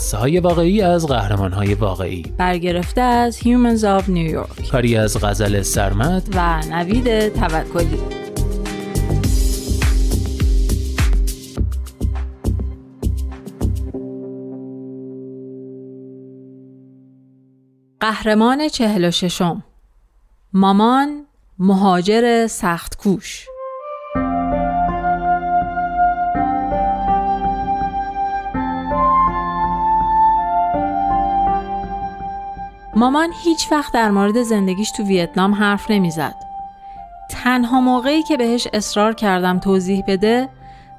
قصه های واقعی از قهرمان های واقعی. برگرفته از Humans of New York. کاری از غزل سرمد. و نوید توکلی. قهرمان چهل و ششم. مامان مهاجر سخت کوش مامان هیچ وقت در مورد زندگیش تو ویتنام حرف نمی‌زد. تنها موقعی که بهش اصرار کردم توضیح بده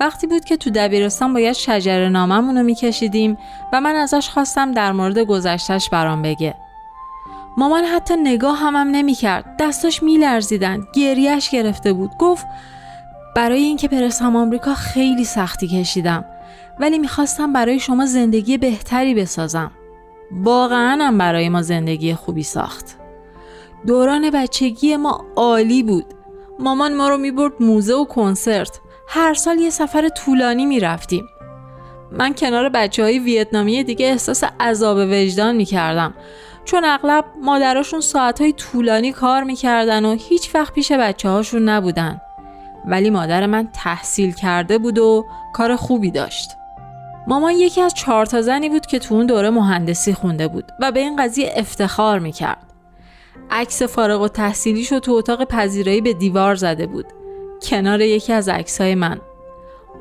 وقتی بود که تو دبیرستان باید شجر ناممون رو میکشیدیم و من ازش خواستم در مورد گذشتش برام بگه. مامان حتی نگاه همم نمی‌کرد. دستاش میلرزیدن. گریهش گرفته بود. گفت برای اینکه برسم آمریکا خیلی سختی کشیدم ولی می‌خواستم برای شما زندگی بهتری بسازم. واقعا هم برای ما زندگی خوبی ساخت. دوران بچگی ما عالی بود. مامان ما رو می‌برد موزه و کنسرت. هر سال یه سفر طولانی می‌رفتیم. من کنار بچه های ویتنامی دیگه احساس عذاب وجدان می‌کردم. چون اغلب مادراشون ساعتهای طولانی کار می‌کردن و هیچ وقت پیش بچه هاشون نبودن. ولی مادر من تحصیل کرده بود و کار خوبی داشت. مامان یکی از چهار تا زنی بود که تو اون دوره مهندسی خونده بود و به این قضیه افتخار می‌کرد. عکس فارغ و تحصیلیشو تو اتاق پذیرایی به دیوار زده بود. کنار یکی از عکسای من.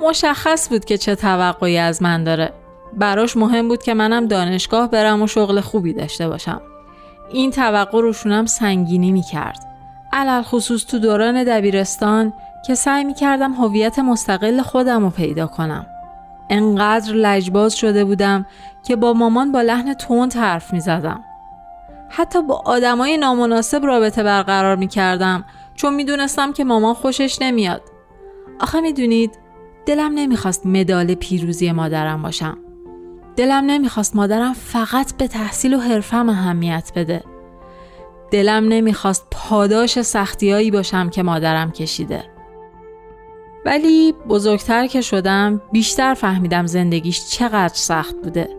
مشخص بود که چه توقعی از من داره. براش مهم بود که منم دانشگاه برم و شغل خوبی داشته باشم. این توقع روشونم سنگینی می‌کرد. علل خصوص تو دوران دبیرستان که سعی می‌کردم هویت مستقل خودم رو پیدا کنم. انقدر لجباز شده بودم که با مامان با لحن تند حرف می زدم. حتی با آدمای نامناسب رابطه برقرار می کردم چون می دونستم که مامان خوشش نمیاد. آخه می دونید دلم نمی‌خواست مدال پیروزی مادرم باشم. دلم نمی‌خواست مادرم فقط به تحصیل و حرفم اهمیت بده. دلم نمی‌خواست پاداش سختیایی باشم که مادرم کشیده. ولی بزرگتر که شدم بیشتر فهمیدم زندگیش چقدر سخت بوده.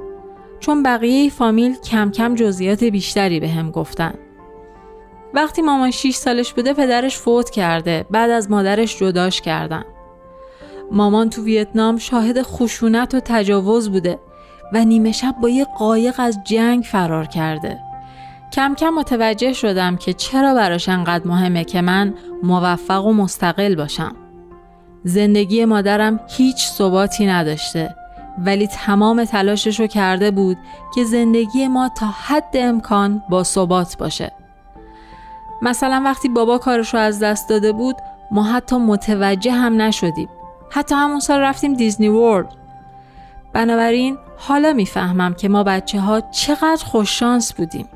چون بقیه فامیل کم کم جزئیات بیشتری به هم گفتن. وقتی مامان 6 سالش بوده پدرش فوت کرده. بعد از مادرش جداش کردن. مامان تو ویتنام شاهد خشونت و تجاوز بوده و نیمه شب با یه قایق از جنگ فرار کرده. کم کم متوجه شدم که چرا براش انقدر مهمه که من موفق و مستقل باشم. زندگی مادرم هیچ ثباتی نداشته ولی تمام تلاشش رو کرده بود که زندگی ما تا حد امکان با ثبات باشه. مثلا وقتی بابا کارش رو از دست داده بود ما حتی متوجه هم نشدیم. حتی همون سال رفتیم دیزنی ورلد. بنابراین حالا می‌فهمم که ما بچه ها چقدر خوششانس بودیم.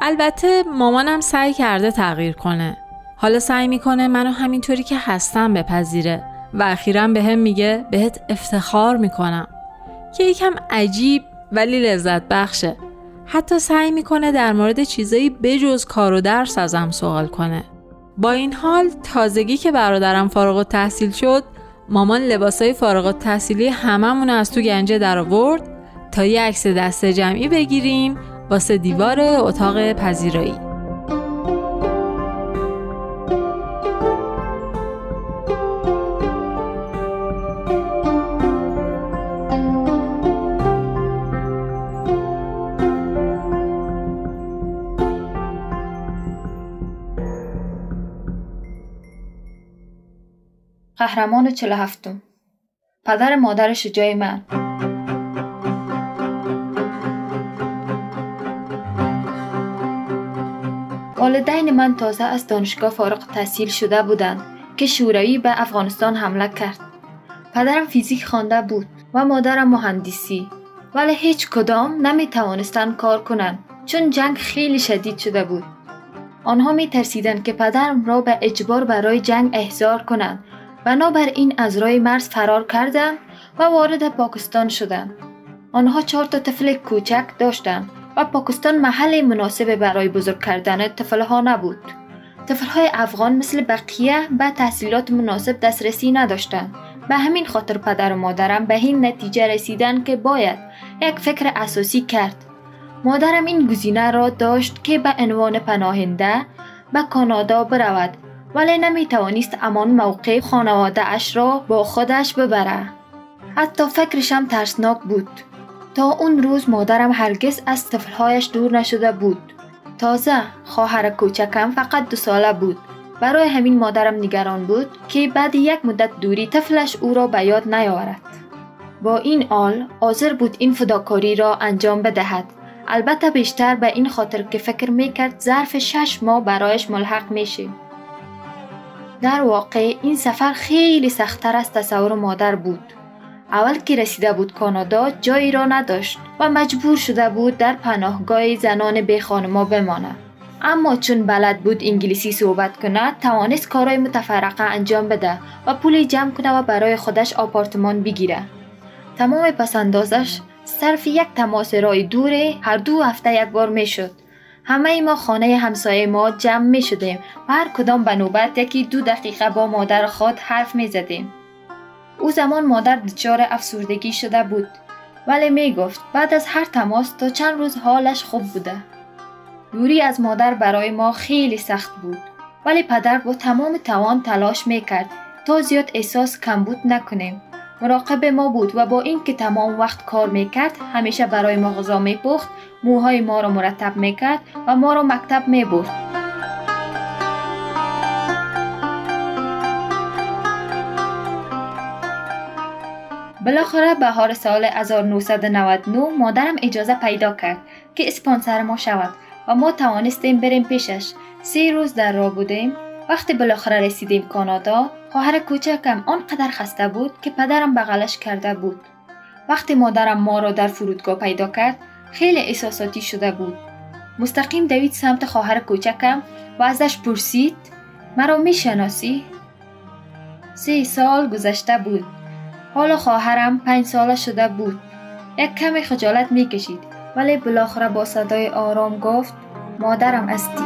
البته مامانم سعی کرده تغییر کنه. حالا سعی می‌کنه منو همینطوری که هستم بپذیره و اخیرا به هم میگه بهت افتخار می‌کنم. که یکم عجیب ولی لذت بخشه. حتی سعی می‌کنه در مورد چیزایی بجز کار و درس ازم سوال کنه. با این حال تازگی که برادرم فارغ تحصیل شد مامان لباسای فارغ تحصیلی هممون از تو گنجه در آورد تا یه عکس دست جمعی بگیریم واسه دیوار اتاق پذیرایی. قهرمان چل هفتم پدر مادر شجاع من والدین من تازه از دانشگاه فارغ تحصیل شده بودند که شوروی به افغانستان حمله کرد. پدرم فیزیک خوانده بود و مادرم مهندسی ولی هیچ کدام نمی توانستند کار کنند چون جنگ خیلی شدید شده بود. آنها می ترسیدند که پدرم را به اجبار برای جنگ احضار کنند بنابراین از رای مرز فرار کردند و وارد پاکستان شدند. آنها چهار تا طفل کوچک داشتند و پاکستان محل مناسب برای بزرگ کردن طفلها نبود. طفلهای افغان مثل بقیه به تحصیلات مناسب دسترسی نداشتند. به همین خاطر پدر و مادرم به این نتیجه رسیدن که باید یک فکر اساسی کرد. مادرم این گزینه را داشت که به عنوان پناهنده به کانادا برود ولی نمی توانست امان موقع خانواده اش را با خودش ببره. حتی فکرشم ترسناک بود. تا اون روز مادرم هرگز از طفلهایش دور نشده بود. تازه خواهر کوچکم فقط دو ساله بود. برای همین مادرم نگران بود که بعد یک مدت دوری طفلش او را به یاد نیاورد. با این آل حاضر بود این فداکاری را انجام بدهد. البته بیشتر به این خاطر که فکر می‌کرد ظرف شش ماه برایش ملحق میشه. در واقع این سفر خیلی سختتر از تصور مادر بود. اول که رسیده بود کانادا جایی را نداشت و مجبور شده بود در پناهگاه زنان به خانما بماند. اما چون بلد بود انگلیسی صحبت کند توانست کارهای متفرقه انجام بده و پول جمع کنه و برای خودش آپارتمان بگیره. تمام پسندازش صرف یک تماس رای دوره هر دو هفته یک بار می همه ما خانه همسایه ما جمع می شدیم و هر کدام به نوبت یکی دو دقیقه با مادر خود حرف می زدیم. او زمان مادر دچار افسردگی شده بود ولی می گفت بعد از هر تماس تا چند روز حالش خوب بوده. دوری از مادر برای ما خیلی سخت بود ولی پدر با تمام توان تلاش می کرد تا زیاد احساس کمبود نکنیم. مراقب ما بود و با اینکه تمام وقت کار می‌کرد همیشه برای ما غذا میپخت موهای ما را مرتب می‌کرد و ما را مکتب می‌برد. بالاخره بهار سال 1999 مادرم اجازه پیدا کرد که اسپانسر ما شود و ما توانستیم بریم پیشش. سه روز در راه بودیم. وقتی بالاخره رسیدیم کانادا خواهر کوچکم آنقدر خسته بود که پدرم بغلش کرده بود. وقتی مادرم ما را در فرودگاه پیدا کرد خیلی احساساتی شده بود. مستقیم دوید سمت خواهر کوچکم و ازش پرسید مرا می‌شناسی؟ سه سال گذشته بود. حالا خواهرم پنج ساله شده بود. یک کمی خجالت می‌کشید ولی بالاخره با صدای آرام گفت مادرم استی